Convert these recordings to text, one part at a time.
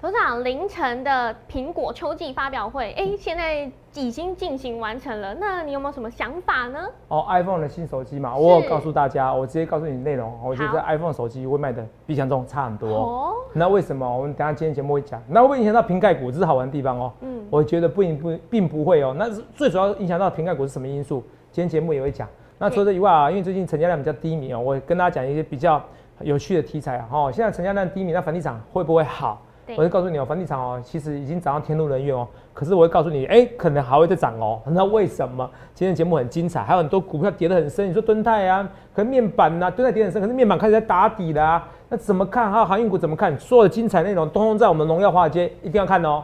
头长，凌晨的苹果秋季发表会，哎，现在已经进行完成了。那你有没有什么想法呢？哦，iPhone 的新手机嘛，我有告诉大家，我直接告诉你内容。我觉得 iPhone 手机会卖的比想中差很多。哦，那为什么？我们等下今天节目会讲。那会不会影响到瓶盖股？这是好玩的地方哦。嗯，我觉得不不并不会哦。那是最主要影响到瓶盖股是什么因素？今天节目也会讲。那除了这以外啊，因为最近成交量比较低迷哦，我跟大家讲一些比较有趣的题材啊。哦，现在成交量低迷，那房地产会不会好？我会告诉你哦，房地产哦，其实已经涨到天怒人怨哦。可是我会告诉你，哎，可能还会再涨哦。那为什么？今天节目很精彩，还有很多股票跌得很深。你说敦泰啊，可能面板呐，敦泰跌很深，可是面板开始在打底了。那怎么看？还有航运股怎么看？所有的精彩内容，通通在我们荣耀华尔街，一定要看哦。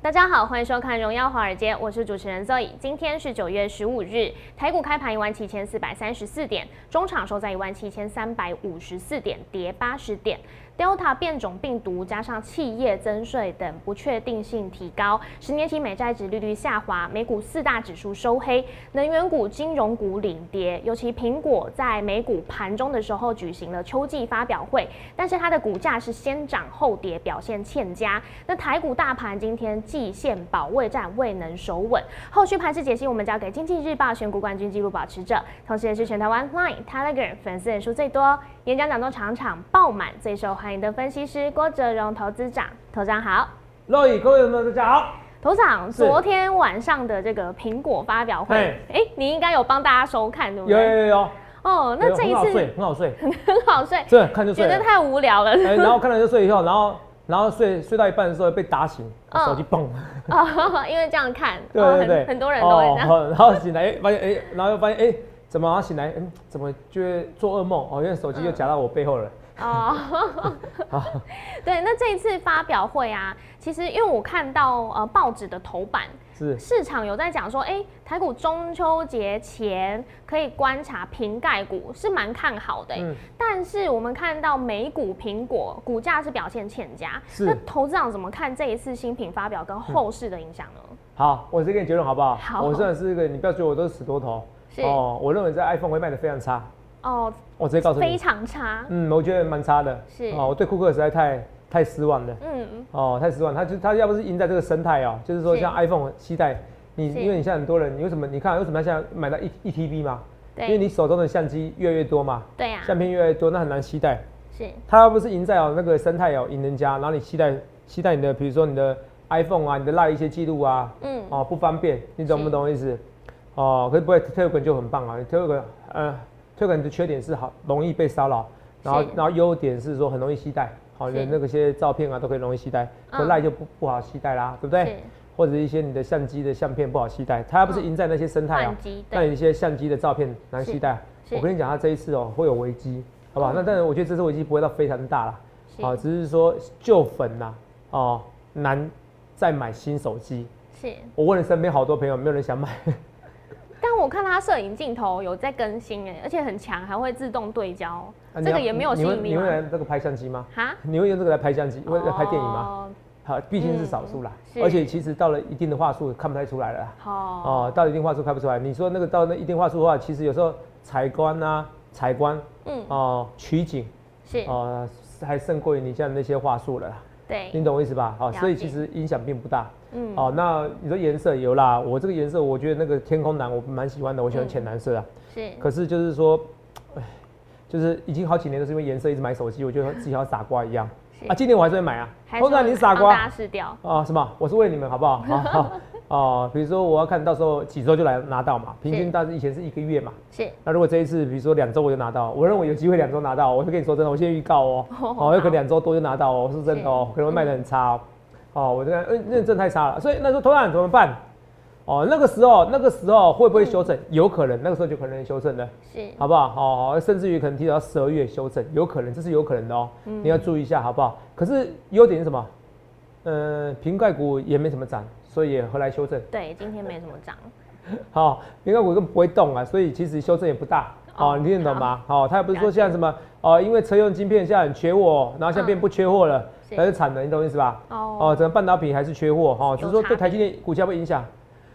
大家好，欢迎收看《荣耀华尔街》，我是主持人 Zoe。今天是九月十五日，台股开盘一万七千四百三十四点，中场收在一万七千三百五十四点，跌八十点。Delta 变种病毒加上企业增税等不确定性提高，十年期美债值利率下滑，美股四大指数收黑，能源股、金融股领跌。尤其苹果在美股盘中的时候举行了秋季发表会，但是它的股价是先涨后跌，表现欠佳。那台股大盘今天季线保卫战未能守稳，后续盘势解析我们交给经济日报选股冠军纪录保持者，同时也是全台湾 Line、Telegram 粉丝人数最多。演讲讲座场场爆满，最受欢迎的分析师郭哲荣投资长，投长好，各位各位朋友大家好，头长，昨天晚上的这个苹果发表会，哎，你应该有帮大家收看对不对？有有有哦，那这一次很好睡，很好睡，对，看就睡，觉得太无聊了，然后看了就睡以后，然后然后睡睡到一半的时候被打醒，手机嘣，哦，因为这样看，对对对，很多人都会这样，然后醒来发现哎，然后又发现哎。怎么醒来？嗯，怎么就会做噩梦？哦，因为手机又夹到我背后了。哦，对，那这一次发表会啊，其实因为我看到呃报纸的头版是市场有在讲说，哎，台股中秋节前可以观察瓶盖股是蛮看好的。嗯，但是我们看到美股苹果股价是表现欠佳。是，那投资长怎么看这一次新品发表跟后市的影响呢？好，我先给你结论好不好？好，我虽然是一个，你不要觉得我都是死多头。哦，我认为这 iPhone 会卖的非常差。哦，我直接告诉你，非常差。嗯，我觉得蛮差的。是哦，我对库克实在太太失望了。嗯嗯。哦，太失望。他就他要不是赢在这个生态哦，就是说像 iPhone 期待你，因为你现在很多人，你为什么？你看为什么要现在买到一一 TB 嘛？对。因为你手中的相机越来越多嘛。对呀。相片越来越多，那很难期待。是。他要不是赢在哦那个生态哦赢人家，然后你期待期待你的，比如说你的 iPhone 啊，你的赖一些记录啊，嗯，哦不方便，你懂不懂意思？哦，可是不会，Telegram 就很棒啊。Telegram，呃，Telegram 的缺点是好容易被骚扰，然后然后优点是说很容易携带，好，连那个些照片啊都可以容易携带，可赖就不不好携带啦，对不对？或者一些你的相机的相片不好携带，它要不是赢在那些生态啊，那一些相机的照片难携带。我跟你讲，它这一次哦会有危机，好不好？那但是我觉得这次危机不会到非常大了，啊，只是说旧粉呐，哦难再买新手机。是我问了身边好多朋友，没有人想买。但我看它摄影镜头有在更新哎，而且很强，还会自动对焦，这个也没有吸引力。你会用这个拍相机吗？哈？你会用这个来拍相机？会来拍电影吗？好，毕竟是少数啦。而且其实到了一定的话术看不太出来了。哦。哦，到一定话术看不出来。你说那个到那一定话术的话，其实有时候采光啊、采光，嗯，哦，取景是哦，还胜过于你像那些话术了。对。你懂我意思吧？好，所以其实影响并不大。嗯，哦，那你说颜色有啦，我这个颜色我觉得那个天空蓝我蛮喜欢的，我喜欢浅蓝色啊。是。可是就是说，哎，就是已经好几年都是因为颜色一直买手机，我觉得自己像傻瓜一样。啊，今年我还是会买啊。通常你傻瓜。大试掉。啊，什么？我是为你们好不好？好。哦，比如说我要看到时候几周就来拿到嘛，平均大致以前是一个月嘛。是。那如果这一次比如说两周我就拿到，我认为有机会两周拿到，我就跟你说真的，我先预告哦。哦。有可能两周多就拿到哦，是真的哦，可能会卖的很差哦。哦，我这个认认证太差了，所以那时候投案怎么办？哦，那个时候那个时候会不会修正？有可能，那个时候就可能修正的，是，好不好？好，甚至于可能提到十二月修正，有可能，这是有可能的哦。嗯，你要注意一下，好不好？可是优点是什么？嗯，瓶盖股也没什么涨，所以何来修正？对，今天没什么涨。好，因为股根本不会动啊，所以其实修正也不大。哦，你听得懂吗？哦，他也不是说像什么哦，因为车用晶片现在很缺货，然后现在变不缺货了，还是产能，你懂意思吧？哦，哦，整个半导体还是缺货哈，只是说对台积电股价会影响。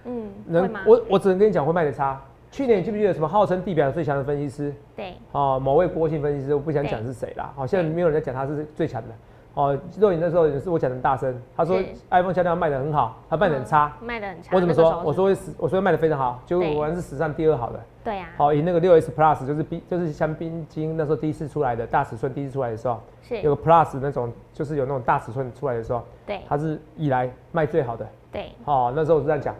嗯，能我我只能跟你讲会卖的差。去年记不记得什么号称地表最强的分析师？对，哦，某位郭姓分析师，我不想讲是谁啦。好，现在没有人在讲他是最强的。哦，肉眼那时候也是我讲的大声，他说 iPhone 销量卖的很好，他卖的很差，卖的很差。我怎么说？我说会史，我说卖的非常好，就果然是史上第二好的。对呀。好，以那个六 S Plus 就是冰，就是香槟金那时候第一次出来的大尺寸，第一次出来的时候，是有个 Plus 那种，就是有那种大尺寸出来的时候，对，它是以来卖最好的。对。哦，那时候我是这样讲，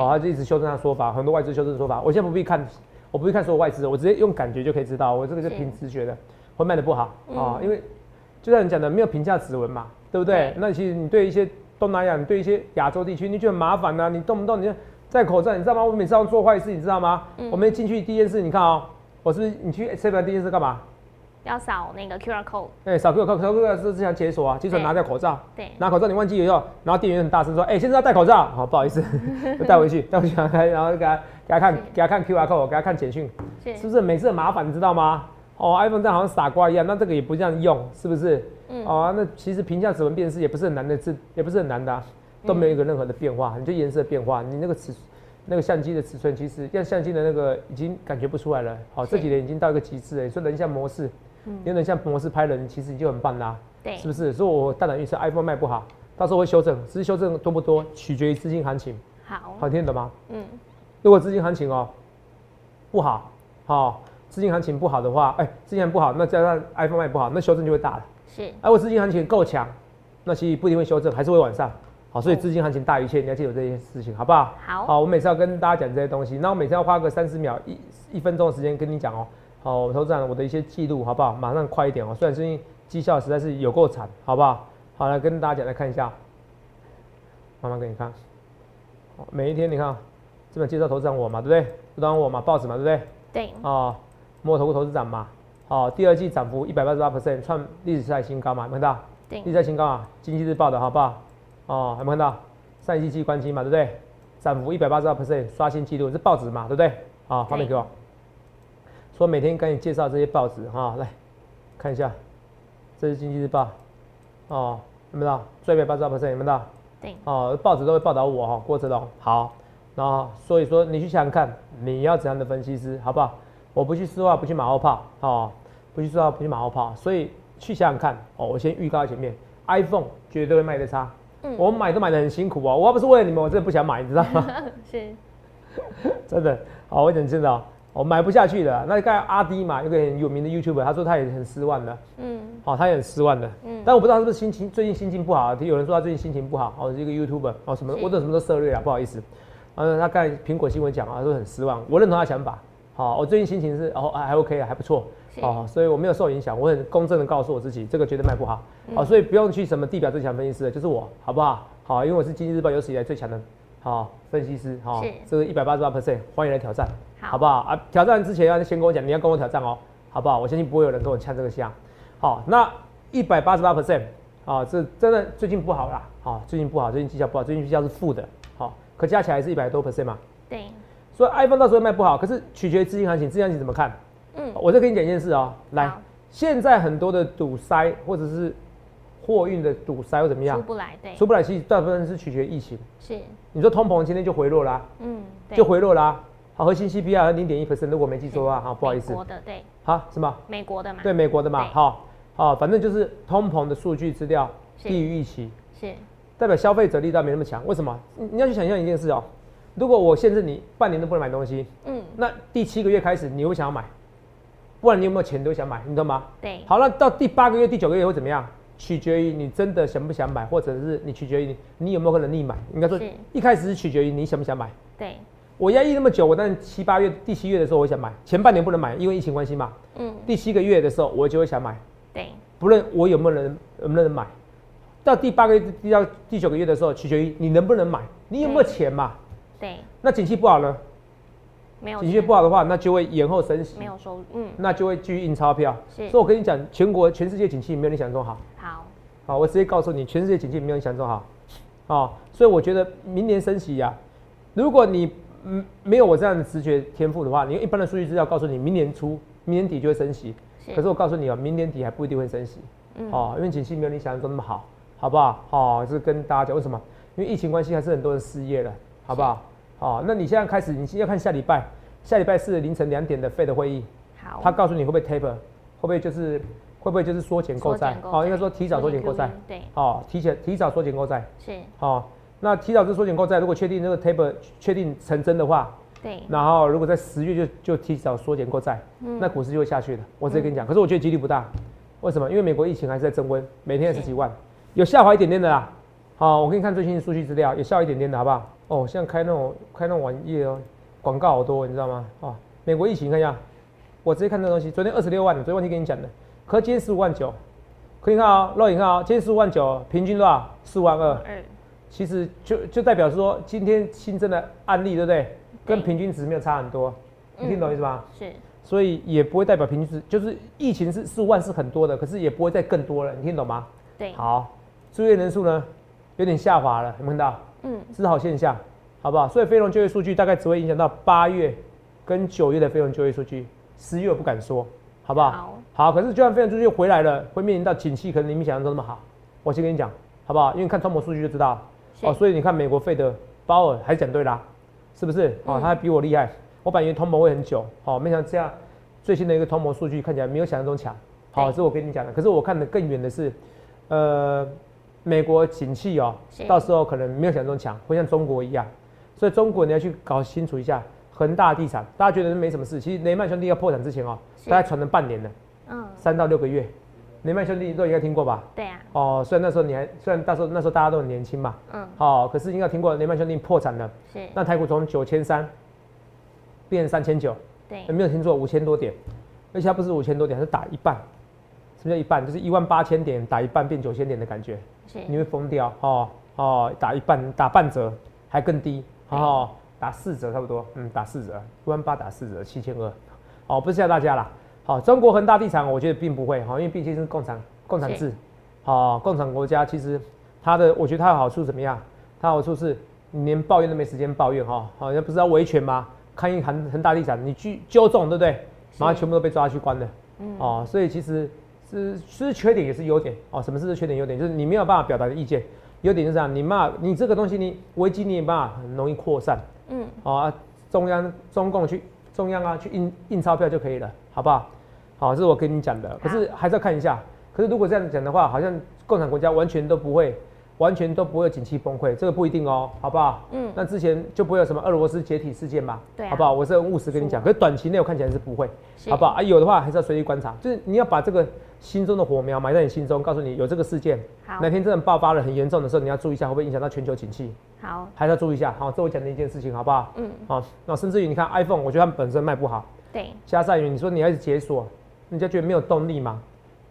哦，他就一直修正他说法，很多外资修正说法，我现在不必看，我不必看所有外资，我直接用感觉就可以知道，我这个是凭直觉的，会卖的不好啊，因为就像你讲的，没有评价指纹嘛。对不对？那其实你对一些东南亚，你对一些亚洲地区，你觉得麻烦呢？你动不动你就戴口罩，你知道吗？我每次要做坏事，你知道吗？我们进去第一件事，你看啊，我是你去 seven 第一件事干嘛？要扫那个 QR code。对，扫 QR code，QR code 是之前解锁啊，解锁拿掉口罩。对。拿口罩你忘记以后，然后店员很大声说：“哎，现在要戴口罩。”好，不好意思，带回去，带回去，然后给他给他看，给他看 QR code，给他看简讯，是不是每次很麻烦？你知道吗？哦，iPhone 这样好像傻瓜一样，那这个也不这样用，是不是？嗯。哦，那其实屏下指纹辨识也不是很难的，字也不是很难的，都没有一个任何的变化，你就颜色变化，你那个尺，那个相机的尺寸，其实像相机的那个已经感觉不出来了。好，这几年已经到一个极致了。你说人像模式，嗯用人像模式拍人，其实就很棒啦。对。是不是？所以我大胆预测 iPhone 卖不好，到时候会修正，只是修正多不多，取决于资金行情。好。好听得懂吗？嗯。如果资金行情哦不好，好。资金行情不好的话，哎，资金行不好，那加上 iPhone 卖不好，那修正就会大了。是，如果资金行情够强，那其实不一定会修正，还是会往上。好，所以资金行情大于一切，你要记住这件事情，好不好？好。好，我每次要跟大家讲这些东西，那我每次要花个三十秒、一一分钟的时间跟你讲哦。好，我投资长我的一些记录，好不好？马上快一点哦。虽然最近绩效实在是有够惨，好不好？好，来跟大家讲，来看一下，慢慢给你看。每一天你看，这本介绍投资人我嘛，对不对？不当我嘛，报纸嘛，对不对？对。哦。摩投投资涨嘛，好，第二季涨幅一百八十八 percent，创历史赛新高嘛，有没有看到？对，历史赛新高啊，经济日报的好不好？哦，有没有看到？上一季季关机嘛，对不对？涨幅一百八十二 percent，刷新纪录，是报纸嘛，对不对？好，画面给我。说每天跟你介绍这些报纸哈，来看一下，这是经济日报，哦，有没有到？一百八十二 percent，有没有到？对，哦，报纸都会报道我哈，郭哲龙，好，然后所以说你去想想看，你要怎样的分析师，好不好？我不去丝袜，不去马后炮，哦，不去丝袜，不去马后炮，所以去想想看，哦，我先预告在前面，iPhone 绝对会卖的差，嗯，我买都买的很辛苦哦，我要不是为了你们，我真的不想买，你知道吗？是，真的，好，我讲真的，我买不下去的。那刚才阿迪嘛，一个很有名的 YouTuber，他说他也很失望的，嗯，好，他也很失望的，嗯，但我不知道是不是心情最近心情不好，有人说他最近心情不好，哦，一个 YouTuber，哦，什么，我等什么都涉略啊，不好意思，嗯，他刚才苹果新闻讲啊，他说很失望，我认同他想法。好，我最近心情是哦还 OK 啊，还不错，哦，所以我没有受影响，我很公正的告诉我自己，这个绝对卖不好，好，所以不用去什么地表最强分析师，就是我，好不好？好，因为我是经济日报有史以来最强的，好分析师，好，这个一百八十八 percent，欢迎来挑战，好不好？啊，挑战之前要先跟我讲，你要跟我挑战哦，好不好？我相信不会有人跟我呛这个香，好，那一百八十八 percent，啊，这真的最近不好啦，好，最近不好，最近绩效不好，最近绩效是负的，好，可加起来是一百多 percent 嘛？对。所以 iPhone 到时候卖不好，可是取决于资金行情，资金行情怎么看？嗯，我再跟你讲一件事哦，来，现在很多的堵塞或者是货运的堵塞或怎么样，出不来，对，出不来，其实大部分是取决于疫情。是，你说通膨今天就回落啦，嗯，就回落啦。好，核心 CPI 零点一 percent，如果没记错的话，好，不好意思，美国的对，好，是吗？美国的嘛，对，美国的嘛，好，好，反正就是通膨的数据资料低于预期，是，代表消费者力道没那么强。为什么？你要去想象一件事哦。如果我限制你半年都不能买东西，嗯，那第七个月开始你会想要买，不然你有没有钱都想买，你懂吗？对。好了，到第八个月、第九个月会怎么样？取决于你真的想不想买，或者是你取决于你你有没有能力买。应该说，一开始是取决于你想不想买。对。我压抑那么久，我但七八月、第七月的时候我想买，前半年不能买，因为疫情关系嘛。嗯。第七个月的时候我就会想买。对。不论我有没有人能不能买，到第八个月、第到第九个月的时候，取决于你能不能买，你有没有钱嘛。对，那景气不好呢？没有景气不好的话，那就会延后升息，没有收入，嗯，那就会继续印钞票。是，所以我跟你讲，全国全世界景气没有你想中好。好，好，我直接告诉你，全世界景气没有你想中好。哦，所以我觉得明年升息呀，如果你嗯没有我这样的直觉天赋的话，你用一般的数据资料告诉你，明年初、明年底就会升息。可是我告诉你哦，明年底还不一定会升息。哦，因为景气没有你想象中那么好，好不好？哦，是跟大家讲为什么？因为疫情关系，还是很多人失业了，好不好？哦，那你现在开始，你要看下礼拜，下礼拜四凌晨两点的费的会议。好。他告诉你会不会 taper，会不会就是会不会就是缩减购债？哦，应该说提早缩减购债。对。哦，提前提早缩减购债。是。哦，那提早是缩减购债，如果确定这个 taper 确定成真的话，对。然后如果在十月就就提早缩减购债，那股市就会下去的。我直接跟你讲，可是我觉得几率不大。为什么？因为美国疫情还是在增温，每天十几万，有下滑一点点的啦。好，我给你看最新的数据资料，也笑一点点的，好不好？哦，现在开那种开那种网页哦，广告好多，你知道吗？哦，美国疫情看一下，我直接看这东西，昨天二十六万，昨天问题跟你讲的，可今天十五万九，可以看啊，肉眼看啊，今天十五万九，平均多少？四万二。其实就就代表说，今天新增的案例，对不对？跟平均值没有差很多，你听懂意思吗？是。所以也不会代表平均值，就是疫情是四万是很多的，可是也不会再更多了，你听懂吗？对。好，住院人数呢有点下滑了，有没看到？嗯，是好现象，好不好？所以非农就业数据大概只会影响到八月跟九月的非农就业数据，十月我不敢说，好不好？好。好，可是就算非农数据回来了，会面临到景气可能你们想象中那么好，我先跟你讲，好不好？因为看通膨数据就知道。哦，所以你看美国费的鲍尔还讲对啦，是不是？哦，他还比我厉害。我本以为通膨会很久，好，没想到这样最新的一个通膨数据看起来没有想象中强，好，这是我跟你讲的。可是我看的更远的是，呃，美国景气哦，到时候可能没有想象中强，会像中国一样。所以中国你要去搞清楚一下，恒大地产，大家觉得没什么事，其实雷曼兄弟要破产之前哦，大概传了半年了，嗯，三到六个月，雷曼兄弟都应该听过吧？对啊。哦，虽然那时候你还，虽然那时候那时候大家都很年轻嘛，嗯，好，可是应该听过雷曼兄弟破产了，是。那台股从九千三。变三千九，对，有没有听错？五千多点，而且它不是五千多点，是打一半。什么叫一半？就是一万八千点打一半变九千点的感觉，你会疯掉哦哦，打一半打半折还更低哦，打四折差不多，嗯，打四折，一万八打四折七千二，哦，不是吓大家啦。好，中国恒大地产我觉得并不会哈，因为毕竟是共产共产制，好，共产国家其实它的我觉得它的好处怎么样？它好处是你连抱怨都没时间抱怨哈，好像不是要维权吗？看一恒恒大地产，你去纠众，对不对？马上全部都被抓去关了。嗯，哦，所以其实是是缺点也是优点哦。什么是缺点优点？就是你没有办法表达的意见。优点是这样，你骂你这个东西，你危机你也办法很容易扩散。嗯，哦，中央中共去中央啊去印印钞票就可以了，好不好？好，这是我跟你讲的。可是还是要看一下。可是如果这样讲的话，好像共产国家完全都不会。完全都不会景气崩溃，这个不一定哦，好不好？嗯，那之前就不会有什么俄罗斯解体事件吧？对，好不好？我是很务实跟你讲，可是短期内我看起来是不会，好不好？啊，有的话还是要随意观察，就是你要把这个心中的火苗埋在你心中，告诉你有这个事件，哪天真的爆发了很严重的时候，你要注意一下会不会影响到全球景气。好，还是要注意一下。好，这我讲的一件事情，好不好？嗯，好，那甚至于你看 iPhone，我觉得它们本身卖不好，对，加上于你说你要解锁，人家觉得没有动力嘛。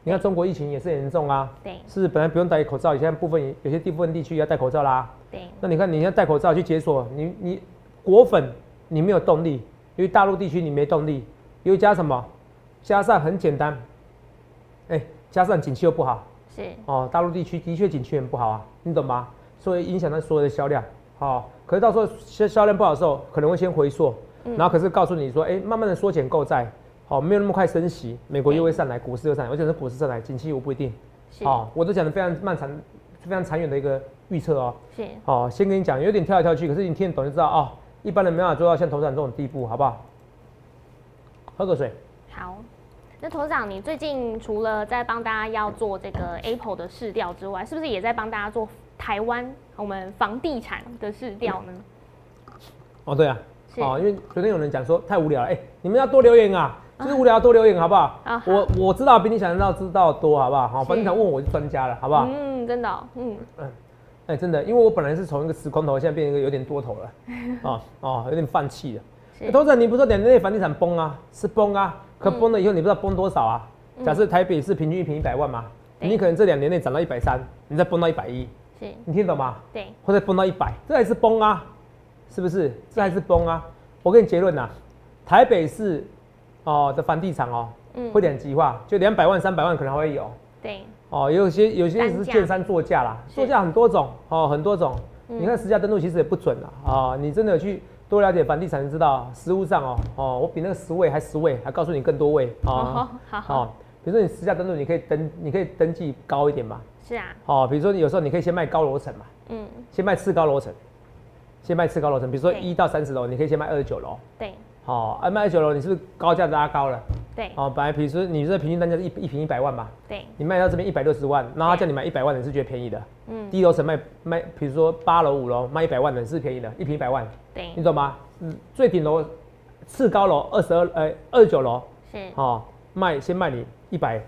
你看中国疫情也是很严重啊，对，是本来不用戴口罩，现在部分有些地部分地区要戴口罩啦。对，那你看你现在戴口罩去解锁，你你果粉你没有动力，因为大陆地区你没动力，又加什么？加上很简单，哎，加上景气又不好，是哦，大陆地区的确景气很不好啊，你懂吗？所以影响到所有的销量，好，可是到时候销销量不好的时候，可能会先回缩，然后可是告诉你说，哎，慢慢的缩减购债。哦，没有那么快升息，美国又会上来，股市又上来，而且是股市上来，景气我不一定。哦，我都讲的非常漫长、非常长远的一个预测哦。是。哦，先跟你讲，有点跳来跳去，可是你听得懂就知道哦。一般人没办法做到像头长这种地步，好不好？喝个水。好。那头长，你最近除了在帮大家要做这个 Apple 的市调之外，是不是也在帮大家做台湾我们房地产的市调呢？哦，对啊。哦，因为昨天有人讲说太无聊了，哎，你们要多留言啊。就是无聊多留言好不好？啊我我知道比你想象到知道多好不好？好，房地产问我是专家了，好不好？嗯，真的，嗯嗯，哎，真的，因为我本来是从一个死空头，现在变成一个有点多头了，哦哦，有点放弃了。董事长，你不是说两年内房地产崩啊？是崩啊，可崩了以后你不知道崩多少啊？假设台北是平均一平一百万嘛，你可能这两年内涨到一百三，你再崩到一百一，是，你听懂吗？对，或者崩到一百，这还是崩啊？是不是？这还是崩啊？我给你结论呐，台北市。哦，的房地产哦，会两极化，就两百万、三百万可能还会有。对。哦，有些有些是建商作价啦，作价很多种哦，很多种。你看实价登录其实也不准啦，啊，你真的去多了解房地产，知道实物上哦哦，我比那个十位还十位，还告诉你更多位哦。好，好，比如说你私下登录，你可以登，你可以登记高一点嘛。是啊。哦，比如说你有时候你可以先卖高楼层嘛。嗯。先卖次高楼层，先卖次高楼层，比如说一到三十楼，你可以先卖二十九楼。对。好，啊卖二十九楼，你是不是高价拉高了？对。哦，本来比如说你这平均单价是一一平一百万嘛。对。你卖到这边一百六十万，然后叫你买一百万，你是觉得便宜的。嗯。低楼层卖卖，比如说八楼五楼卖一百万的是便宜的，一平一百万。对。你懂吗？嗯。最顶楼次高楼二十二呃二十九楼。是。哦，卖先卖你一百，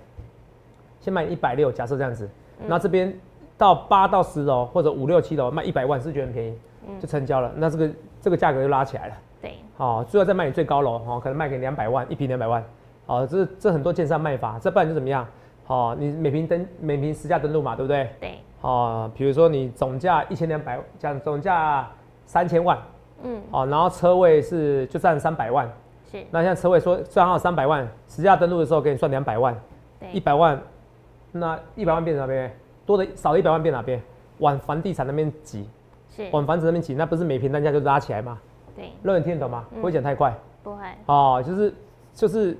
先卖一百六，假设这样子。那这边到八到十楼或者五六七楼卖一百万，是觉得很便宜，嗯就成交了。那这个这个价格就拉起来了。对，好，最后再卖你最高楼，哦，可能卖给两百万，一平两百万，好，这这很多建商卖法，这不然就怎么样？好，你每平登每平实价登录嘛，对不对？对，哦，比如说你总价一千两百，讲总价三千万，嗯，哦，然后车位是就占三百万，是，那现在车位说算好三百万，实价登录的时候给你算两百万，对，一百万，那一百万变哪边？多的少了一百万变哪边？往房地产那边挤，是，往房子那边挤，那不是每平单价就拉起来吗？对，肉眼听得懂吗？不会讲太快，不会。哦，就是就是，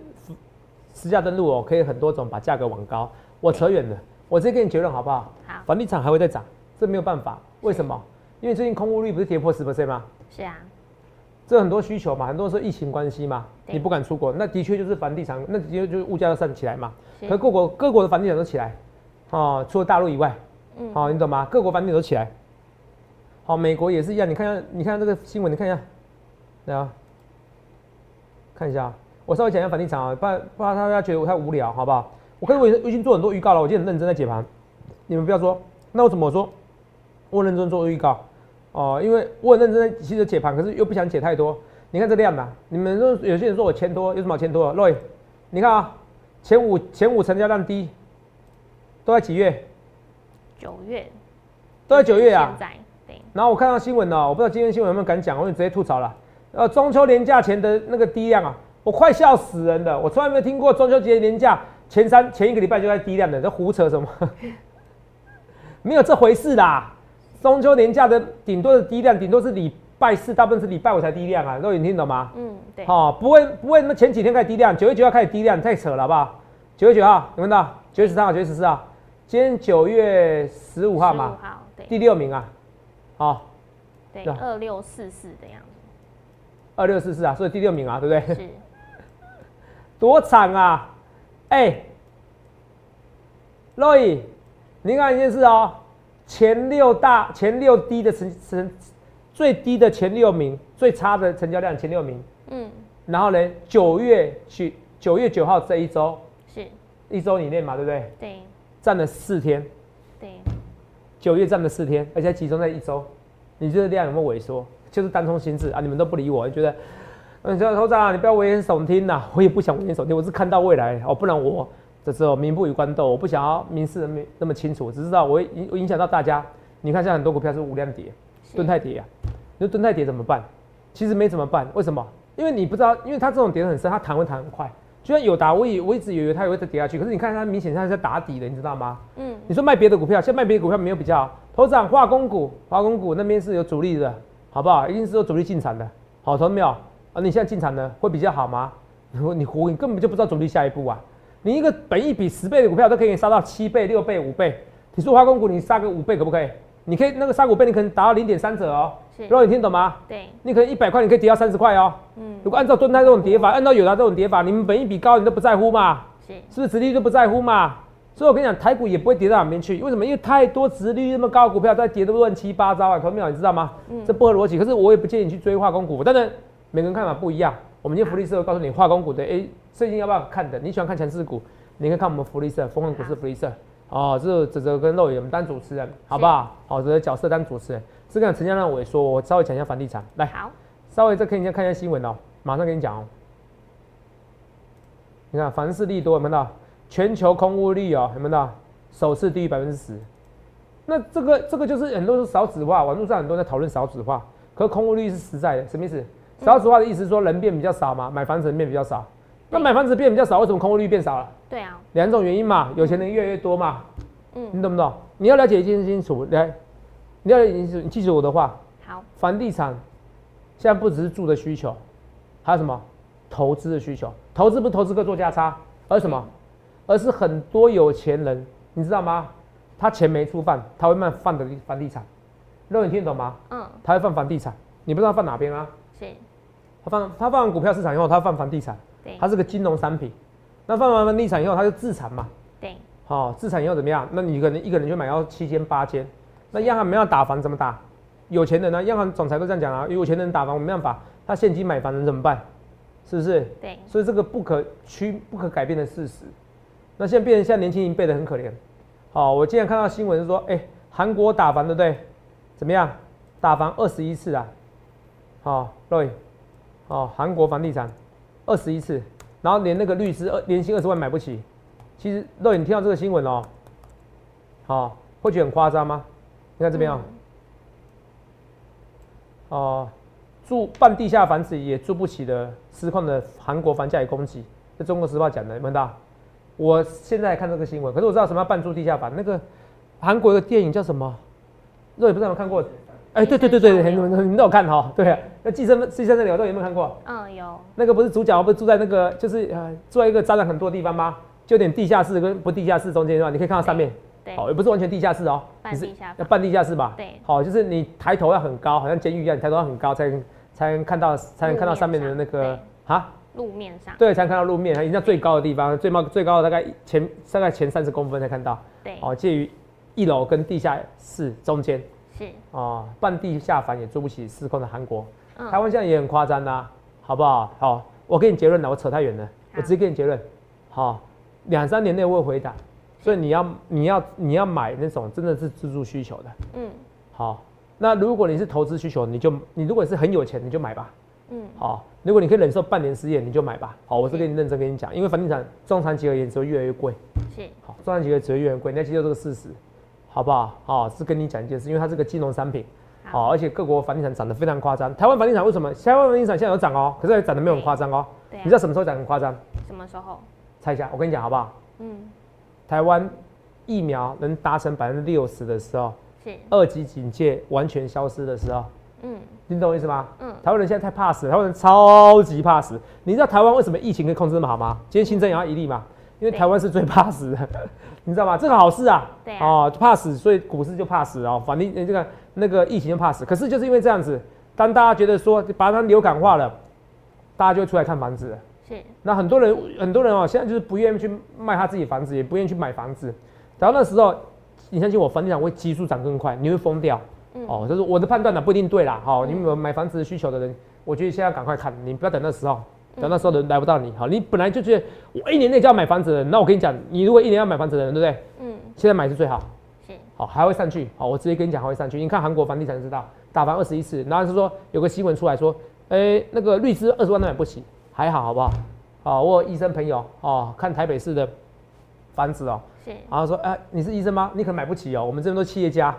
实价登录哦，可以很多种把价格往高。我扯远了，我直接给你结论好不好？好。房地产还会再涨，这没有办法。为什么？因为最近空屋率不是跌破十 percent 吗？是啊。这很多需求嘛，很多是疫情关系嘛，你不敢出国，那的确就是房地产，那的确就是物价要上起来嘛。可各国各国的房地产都起来，哦，除了大陆以外，嗯，好，你懂吗？各国房地产都起来。好，美国也是一样，你看下，你看这个新闻，你看一下。对啊，看一下，我稍微讲一下房地产啊，不然不然大家觉得我太无聊，好不好？我可以我已经做很多预告了，我今天很认真在解盘，你们不要说，那我怎么说？我认真做预告哦，因为我很认真在其实解盘，可是又不想解太多。你看这量啊，你们说有些人说我钱多，有什么钱多？Roy，你看啊，前五前五成交量低，都在几月？九月，都在九月啊。现在，对。然后我看到新闻呢，我不知道今天新闻有没有敢讲，我就直接吐槽了。呃，中秋年假前的那个低量啊，我快笑死人了！我从来没有听过中秋节年假前三前一个礼拜就在低量的，这胡扯什么？没有这回事啦！中秋年假的顶多是低量，顶多是礼拜四，大部分是礼拜五才低量啊，各位你听懂吗？嗯，对。哦，不会不会，那么前几天开始低量，九月九号开始低量，太扯了，好不好？九月九号，有没有到？九月十三号，九月十四号，今天九月十五号嘛？号，对。第六名啊，好。对，二六四四的样子。二六四四啊，所以第六名啊，对不对？是，多惨啊！哎，Roy，您看一件事哦，前六大、前六低的成成最低的前六名，最差的成交量前六名，嗯，然后呢，九月去九月九号这一周是一周以内嘛，对不对？对，占了四天，对，九月占了四天，而且集中在一周，你这个量有没有萎缩？就是单冲心智啊！你们都不理我，觉得，嗯，说头长，你不要危言耸听呐！我也不想危言耸听，我是看到未来哦，不然我这时候民不与官斗，我不想要民事那么那么清楚，只知道我影影响到大家。你看，现在很多股票是无量跌，蹲太跌啊，你说蹲泰跌怎么办？其实没怎么办，为什么？因为你不知道，因为它这种跌很深，它弹会弹很快。就像有达，我以我一直以为它也会再跌下去，可是你看它明显它是在打底的，你知道吗？嗯。你说卖别的股票，现在卖别的股票没有比较好。头长，化工股，化工股那边是有主力的。好不好？一定是有主力进场的，好，同没有？啊，你现在进场呢，会比较好吗？你你胡，你根本就不知道主力下一步啊！你一个本一比十倍的股票都可以杀到七倍、六倍、五倍，你说化工股你杀个五倍可不可以？你可以那个杀五倍，你可能达到零点三折哦。是，果你听懂吗？对，你可能一百块，你可以跌到三十块哦。嗯，如果按照蹲泰这种跌法，按照友达这种跌法，你们本一比高，你都不在乎嘛？是，是不是直率都不在乎嘛？所以我跟你讲，台股也不会跌到哪边去。为什么？因为太多殖利率那么高的股票在跌得乱七八糟啊！投票你知道吗？嗯，这不合逻辑。可是我也不建议你去追化工股。当然，每个人看法不一样。我们今天福利社会告诉你，化工股的哎，最近要不要看的？你喜欢看强势股，你可以看我们福利社，风控股市福利社。哦，这这这跟肉眼我们当主持人，好不好？好，这个角色当主持人。这个成交量萎缩，我稍微讲一下房地产。来，好，稍微再看一下看一下新闻哦，马上跟你讲哦。你看，房市利多，有没有到？全球空屋率哦，有没有到？首次低于百分之十，那这个这个就是很多是少子化，网络上很多人在讨论少子化，可空屋率是实在的，什么意思？少子化的意思说人变比较少嘛，买房子人变比较少，那买房子变比较少，为什么空屋率变少了？对啊，两种原因嘛，有钱人越来越多嘛，嗯，你懂不懂？你要了解一件事清楚，来，你要你你记住我的话，好，房地产现在不只是住的需求，还有什么投资的需求？投资不是投资客做价差，而什么？而是很多有钱人，你知道吗？他钱没出饭，他会卖放的房地产。肉你听得懂吗？嗯。他会放房地产，你不知道放哪边啊？是。他放他放完股票市场以后，他放房地产。对。它是个金融商品。那放完房地产以后，他就自产嘛。对。好，自产以后怎么样？那你可能一个人就买到七间八间。那央行没有打房怎么打？有钱人呢？央行总裁都这样讲啊。有钱人打房我没办法，他现金买房能怎么办？是不是？对。所以这个不可屈、不可改变的事实。那现在变成现在年轻人背的很可怜。好，我今天看到新闻是说，哎，韩国打房对不对？怎么样？打房二十一次啊。好，Roy，哦，韩国房地产二十一次，然后连那个律师二年薪二十万买不起。其实，Roy，你听到这个新闻哦，好，会觉得很夸张吗？你看这边啊，哦，住半地下房子也住不起的失控的韩国房价也攻击。这中国时报讲的，有看到？我现在看这个新闻，可是我知道什么叫半住地下房。那个韩国的电影叫什么？若也不知道有看过。哎，对对对对，很多你们都有看哈。对啊，那寄生寄生的鸟都有没有看过？嗯，有。那个不是主角不是住在那个就是呃住在一个蟑螂很多的地方吗？就有点地下室跟不地下室中间是吧？你可以看到上面。对。好，也不是完全地下室哦。半地下。要半地下室吧？对。好，就是你抬头要很高，好像监狱一样，你抬头要很高才能才能看到才能看到上面的那个啊。路面上对，才能看到路面，它一定要最高的地方，最高最高的大概前大概前三十公分才看到。对，哦，介于一楼跟地下室中间。是哦，半地下凡也租不起失控的韩国，台湾现在也很夸张呐，好不好？好，我给你结论了，我扯太远了，我直接给你结论。好，两三年内我会回答，所以你要你要你要买那种真的是自住需求的。嗯，好，那如果你是投资需求，你就你如果是很有钱，你就买吧。嗯，好。如果你可以忍受半年失业，你就买吧。好，我是跟你认真跟你讲，因为房地产中长期而言只会越来越贵。是，好，中长期而言只会越来越贵，你要接受这个事实，好不好？好，是跟你讲一件事，因为它是个金融商品。好，而且各国房地产涨得非常夸张。台湾房地产为什么？台湾房地产现在有涨哦，可是涨得没有很夸张哦。对。你知道什么时候涨很夸张？什么时候？猜一下，我跟你讲好不好？嗯。台湾疫苗能达成百分之六十的时候，是二级警戒完全消失的时候。嗯，你懂我意思吗？嗯，台湾人现在太怕死，台湾人超级怕死。你知道台湾为什么疫情可以控制那么好吗？今天新增也要一例嘛，因为台湾是最怕死的，你知道吗？这个好事啊，对哦，怕死，所以股市就怕死哦。反正这个那个疫情就怕死，可是就是因为这样子，当大家觉得说把它流感化了，大家就会出来看房子。是，那很多人很多人哦，现在就是不愿意去卖他自己房子，也不愿意去买房子。然后那时候，你相信我，房地产会急速涨更快，你会疯掉。哦，就是我的判断呢，不一定对啦。好，你们买房子需求的人，我觉得现在赶快看，你不要等那时候，等那时候的人来不到你。好，你本来就觉得我一年内就要买房子的人，那我跟你讲，你如果一年要买房子的人，对不对？嗯。现在买是最好。是。好，还会上去。好，我直接跟你讲，还会上去。你看韩国房地产知道，打房二十一次，然后是说有个新闻出来说，哎，那个律师二十万都买不起，还好，好不好？好，我有医生朋友哦，看台北市的房子哦。然后说，哎，你是医生吗？你可能买不起哦。我们这边都企业家，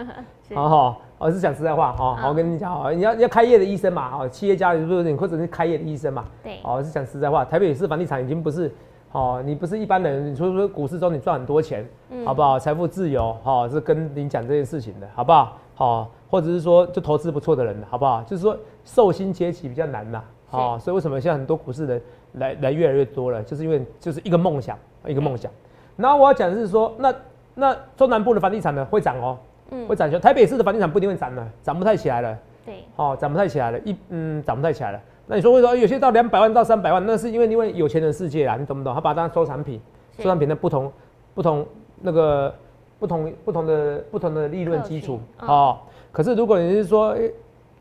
好好，我是讲实在话，好，好，我跟你讲哦，你要要开业的医生嘛，哦，企业家是不是你或者是开业的医生嘛？对，哦，是讲实在话，台北市房地产已经不是，哦，你不是一般人，你说说股市中你赚很多钱，好不好？财富自由，哈，是跟你讲这件事情的，好不好？好，或者是说就投资不错的人，好不好？就是说寿星阶级比较难呐，好，所以为什么现在很多股市人来来越来越多了，就是因为就是一个梦想，一个梦想。然后我要讲的是说，那那中南部的房地产呢会涨哦，嗯，会涨球。台北市的房地产不一定会涨了，涨不太起来了。对，哦，涨不太起来了，一嗯，涨不太起来了。那你说为什么有些到两百万到三百万？那是因为因为有钱人世界啊，你懂不懂？他把它当收藏品，收藏品的不同不同那个不同不同的不同的利润基础哦。可是如果你是说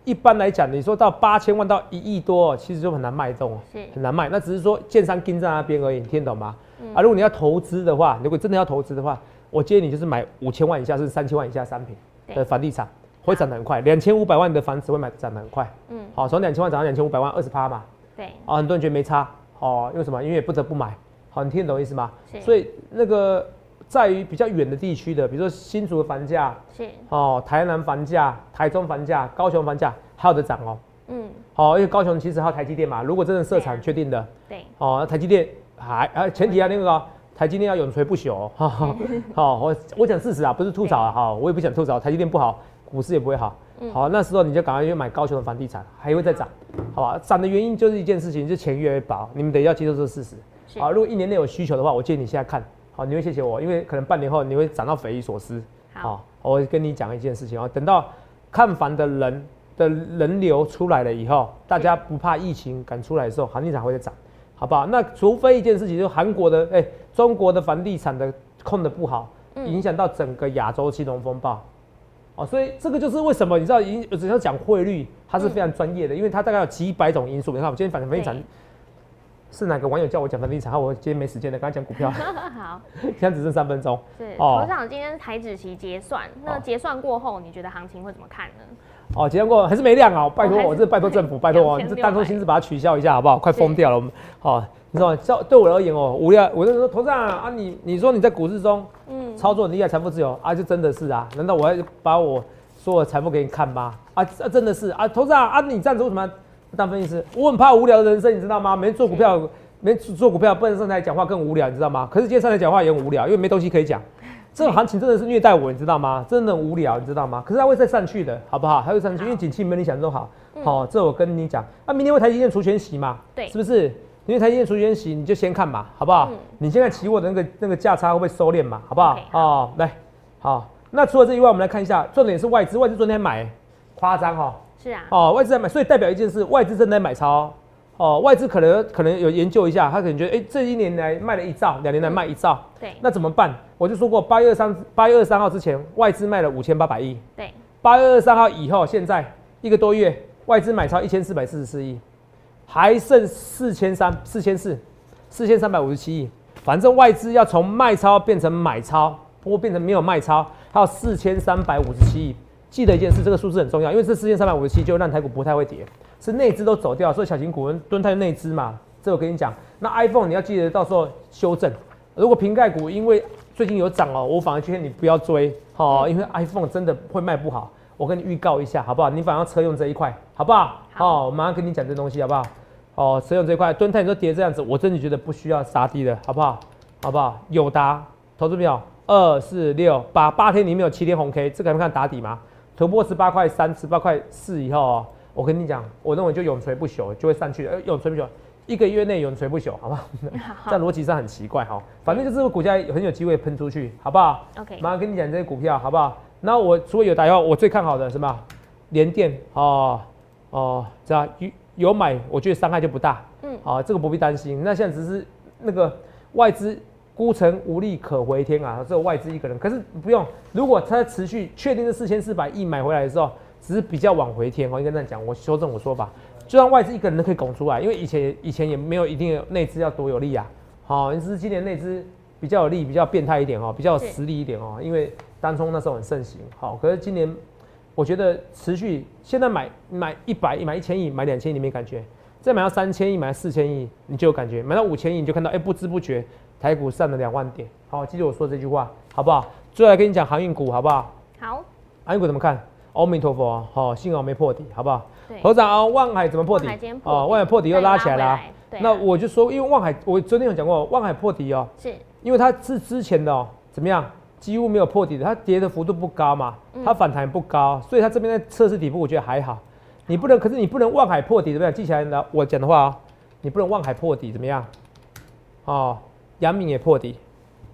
一般来讲，你说到八千万到一亿多，其实就很难卖动，是很难卖。那只是说建商盯在那边而已，你听懂吗？啊，如果你要投资的话，如果真的要投资的话，我建议你就是买五千万以下是三千万以下商品的房地产，会涨得很快。两千五百万的房子会买涨得很快。嗯，好，从两千万涨到两千五百万，二十趴嘛。对。啊，很多人觉得没差，哦，因为什么？因为不得不买。好，你听得懂意思吗？所以那个在于比较远的地区的，比如说新竹的房价，是。哦，台南房价、台中房价、高雄房价还有的涨哦。嗯。好，因为高雄其实还有台积电嘛，如果真的设厂确定的，对。哦，台积电。还啊，前提啊，那个台积电要永垂不朽。好，我我讲事实啊，不是吐槽啊。好，我也不想吐槽，台积电不好，股市也不会好。好，那时候你就赶快去买高雄的房地产，还会再涨，好吧？涨的原因就是一件事情，就钱越来越薄，你们得要接受这个事实。好，如果一年内有需求的话，我建议你现在看好，你会谢谢我，因为可能半年后你会涨到匪夷所思。好，我跟你讲一件事情哦，等到看房的人的人流出来了以后，大家不怕疫情敢出来的时候，房地产会涨，好不好？那除非一件事情，就韩国的哎，中国的房地产的控的不好。影响到整个亚洲金融风暴，哦，所以这个就是为什么你知道，影只要讲汇率，它是非常专业的，因为它大概有几百种因素。你看，我今天反正房地产是哪个网友叫我讲房地产，好，我今天没时间了，刚才讲股票。好，现在只剩三分钟。是，哦，我想今天台指期结算，那结算过后，你觉得行情会怎么看呢？哦，结算过还是没亮啊，拜托我，这拜托政府，拜托我，这单中心是把它取消一下好不好？快疯掉了，我们好。你知道吗？叫对我而言哦，无聊。我就说，头上啊，你你说你在股市中，嗯，操作厉害，财富自由啊，就真的是啊。难道我要把我所有财富给你看吗？啊啊，真的是啊，头上啊，你这样子为什么当分析师？我很怕无聊的人生，你知道吗？没做股票，没做股票，不能上台讲话更无聊，你知道吗？可是今天上台讲话也很无聊，因为没东西可以讲。这种行情真的是虐待我，你知道吗？真的无聊，你知道吗？可是它会再上去的，好不好？它会上去，因为景气没你想中好。好，这我跟你讲啊，明天会台积电除权息嘛？对，是不是？因为台积电除权息，你就先看嘛，好不好？你现在期货的那个那个价差会不会收敛嘛？好不好？哦，来，好。那除了这以外，我们来看一下，重点是外资，外资昨天买，夸张哈。是啊。哦，外资在买，所以代表一件事，外资正在买超。哦，外资可能可能有研究一下，他可能觉得，哎，这一年来卖了一兆，两年来卖一兆。对。那怎么办？我就说过，八月二三八月二三号之前，外资卖了五千八百亿。对。八月二三号以后，现在一个多月，外资买超一千四百四十四亿，还剩四千三四千四。四千三百五十七亿，反正外资要从卖超变成买超，不过变成没有卖超，还有四千三百五十七亿。记得一件事，这个数字很重要，因为这四千三百五十七就让台股不太会跌，是内资都走掉，所以小型股跟蹲太内资嘛。这我跟你讲，那 iPhone 你要记得到时候修正。如果瓶盖股因为最近有涨哦，我反而建议你不要追哦，因为 iPhone 真的会卖不好。我跟你预告一下好不好？你反而车用这一块好不好？好，我马上跟你讲这东西好不好？哦，车用这一块蹲泰你说跌这样子，我真的觉得不需要杀低的，好不好？好不好？友达投资没有二四六八八天里面有七天红 K，这个还看打底吗？突破十八块三、十八块四以后，我跟你讲，我认为就永垂不朽，就会上去。呃，永垂不朽，一个月内永垂不朽，好不好？在 逻辑上很奇怪哈，反正就是股价很有机会喷出去，好不好？OK，马上跟你讲这些股票，好不好？那我除了有打药，我最看好的什么？联电哦哦，这样有买，我觉得伤害就不大。嗯，好，这个不必担心。那现在只是那个外资孤城无力可回天啊，只有外资一个人。可是不用，如果它持续确定是四千四百亿买回来的时候，只是比较往回填。我应该这样讲，我修正我说法，就算外资一个人都可以拱出来，因为以前以前也没有一定内资要多有力啊。好，只是今年内资比较有力，比较变态一点哦，比较有实力一点哦，因为单冲那时候很盛行。好，可是今年。我觉得持续现在买买一百亿买一千亿买两千亿你没感觉，再买到三千亿买到四千亿你就有感觉，买到五千亿你就看到哎不知不觉台股上了两万点。好，记住我说这句话好不好？最后来跟你讲航运股好不好？好，航运股怎么看？阿弥陀佛，好，幸好没破底，好不好？头长啊，望海怎么破底？哦，望海破底又拉起来了。那我就说，因为望海我昨天有讲过，望海破底哦，是因为它是之前的哦，怎么样？几乎没有破底的，它跌的幅度不高嘛，它反弹不高，所以它这边在测试底部，我觉得还好。你不能，可是你不能望海破底怎么样？记起来呢，我讲的话哦，你不能望海破底怎么样？哦，阳明也破底，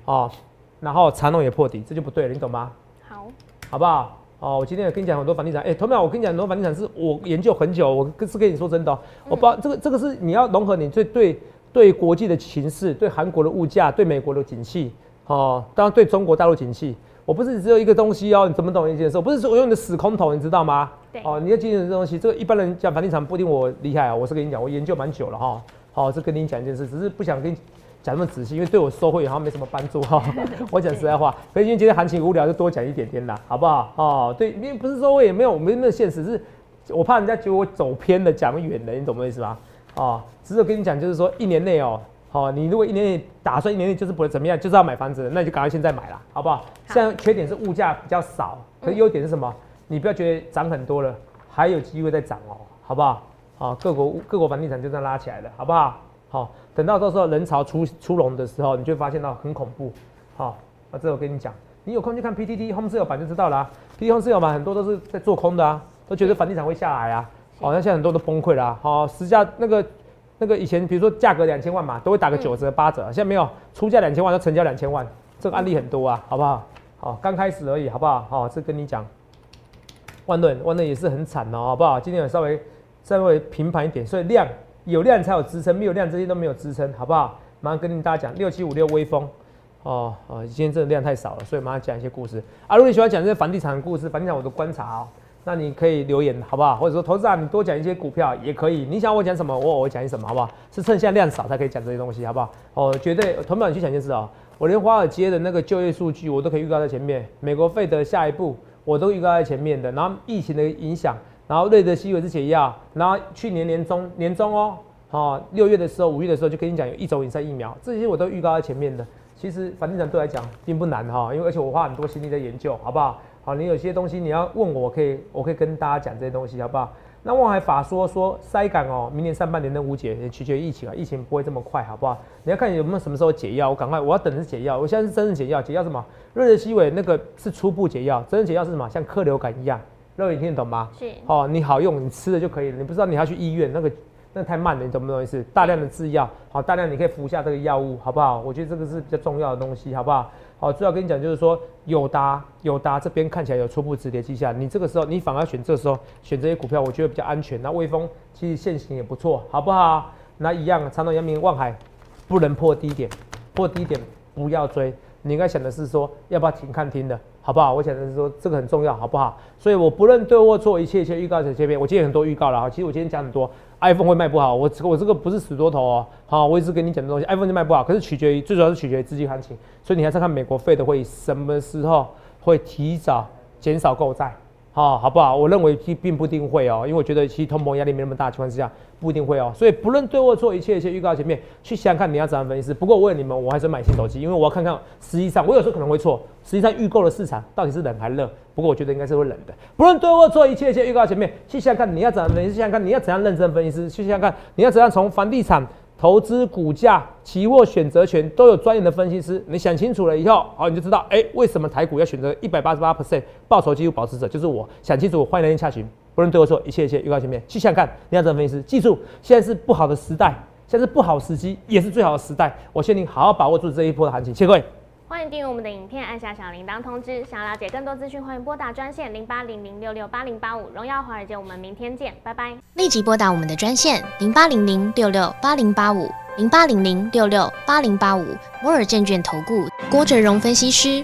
哦，然后长隆也破底，这就不对了，你懂吗？好，好不好？哦，我今天也跟你讲很多房地产，哎，同样我跟你讲很多房地产是我研究很久，我是跟你说真的，我不知道这个这个是你要融合你最对对国际的情势，对韩国的物价，对美国的景气。哦，当然对中国大陆景气，我不是只有一个东西哦，你怎么懂一件事？我不是说我用你的死空头，你知道吗？对。哦，你要记住这东西，这个一般人讲房地产不一定我厉害啊，我是跟你讲，我研究蛮久了哈。好，是跟你讲一件事，只是不想跟你讲那么仔细，因为对我收会好像没什么帮助哈。我讲实在话，所以今天行情无聊就多讲一点点啦，好不好？哦，对，因为不是说我也没有没那么现实，是我怕人家觉得我走偏了，讲远了，你懂我意思吧？哦，只是跟你讲，就是说一年内哦。好，你如果一年内打算一年内就是不会怎么样，就是要买房子，那你就赶快现在买了，好不好？现在缺点是物价比较少，可优点是什么？你不要觉得涨很多了，还有机会再涨哦，好不好？哦，各国各国房地产就这样拉起来了，好不好？好，等到到时候人潮出出笼的时候，你就发现到很恐怖。好，那这我跟你讲，你有空去看 PTT Home Sale 版就知道了。PTT Home Sale 版很多都是在做空的啊，都觉得房地产会下来啊。哦，那现在很多都崩溃了。好，实价那个那个以前比如说价格两千万嘛，都会打个九折八折，现在没有，出价两千万都成交两千万，这个案例很多啊，好不好？好，刚开始而已，好不好？好，这跟你讲，万润万润也是很惨哦，好不好？今天有稍微稍微平盘一点，所以量有量才有支撑，没有量这些都没有支撑，好不好？马上跟大家讲，六七五六微风。哦哦，今天真的量太少了，所以马上讲一些故事啊。如果你喜欢讲这些房地产的故事，房地产我的观察哦，那你可以留言好不好？或者说投资啊，你多讲一些股票也可以。你想我讲什么，我我讲什么好不好？是趁现在量少才可以讲这些东西好不好？哦，绝对，同票你去想件事哦，我连华尔街的那个就业数据我都可以预告在前面，美国费德下一步我都预告在前面的。然后疫情的影响，然后瑞德西韦之解药，然后去年年中年中哦，哦六月的时候五月的时候就跟你讲有一种以上疫苗，这些我都预告在前面的。其实房地产对来讲并不难哈，因为而且我花很多心力在研究，好不好？好，你有些东西你要问我，我可以，我可以跟大家讲这些东西，好不好？那望海法说说塞港哦，明年上半年的无解也取决于疫情啊，疫情不会这么快，好不好？你要看有没有什么时候解药，我赶快，我要等的是解药，我现在是真正解药，解药什么？瑞德西韦那个是初步解药，真正解药是什么？像克流感一样，肉眼听得懂吗？是。哦，你好用，你吃了就可以了，你不知道你要去医院那个。那太慢了，你懂不懂意思？大量的制药，好，大量你可以服下这个药物，好不好？我觉得这个是比较重要的东西，好不好？好，最要跟你讲就是说，友达，友达这边看起来有初步止跌迹象，你这个时候你反而选这时候选这些股票，我觉得比较安全。那微风其实现行也不错，好不好？那一样，长隆、阳明、望海不能破低点，破低点不要追。你应该想的是说，要不要停看停的？好不好？我想的是说，这个很重要，好不好？所以我不论对或错，一切一切预告在前面。我今天很多预告了哈，其实我今天讲很多，iPhone 会卖不好，我我这个不是死多头哦。好，我一直跟你讲的东西，iPhone 就卖不好，可是取决于，最主要是取决于资金行情。所以你还是看美国费的会什么时候会提早减少购债。好，好不好？我认为并并不一定会哦，因为我觉得其实通膨压力没那么大情况之下，不一定会哦。所以不论对或错，一切一切预告前面去想想看你要怎样分析。不过我问你们，我还是买新手机，因为我要看看实际上我有时候可能会错，实际上预购的市场到底是冷还是热？不过我觉得应该是会冷的。不论对或错，一切一切预告前面去想想看你要怎样分析，想想看你要怎样认真分析，去想想看你要怎样从房地产。投资股价、期货选择权都有专业的分析师，你想清楚了以后，好，你就知道，哎，为什么台股要选择一百八十八 percent 报酬几乎保持者，就是我想清楚，欢迎来电洽询，不论对我错，一切一切预告前面，去想看，你要怎么分析师，记住，现在是不好的时代，现在是不好时机，也是最好的时代，我劝你好好把握住这一波的行情，谢谢各位。欢迎订阅我们的影片，按下小铃铛通知。想要了解更多资讯，欢迎拨打专线零八零零六六八零八五。荣耀华尔街，我们明天见，拜拜。立即拨打我们的专线零八零零六六八零八五零八零零六六八零八五。摩尔证券投顾郭哲荣分析师。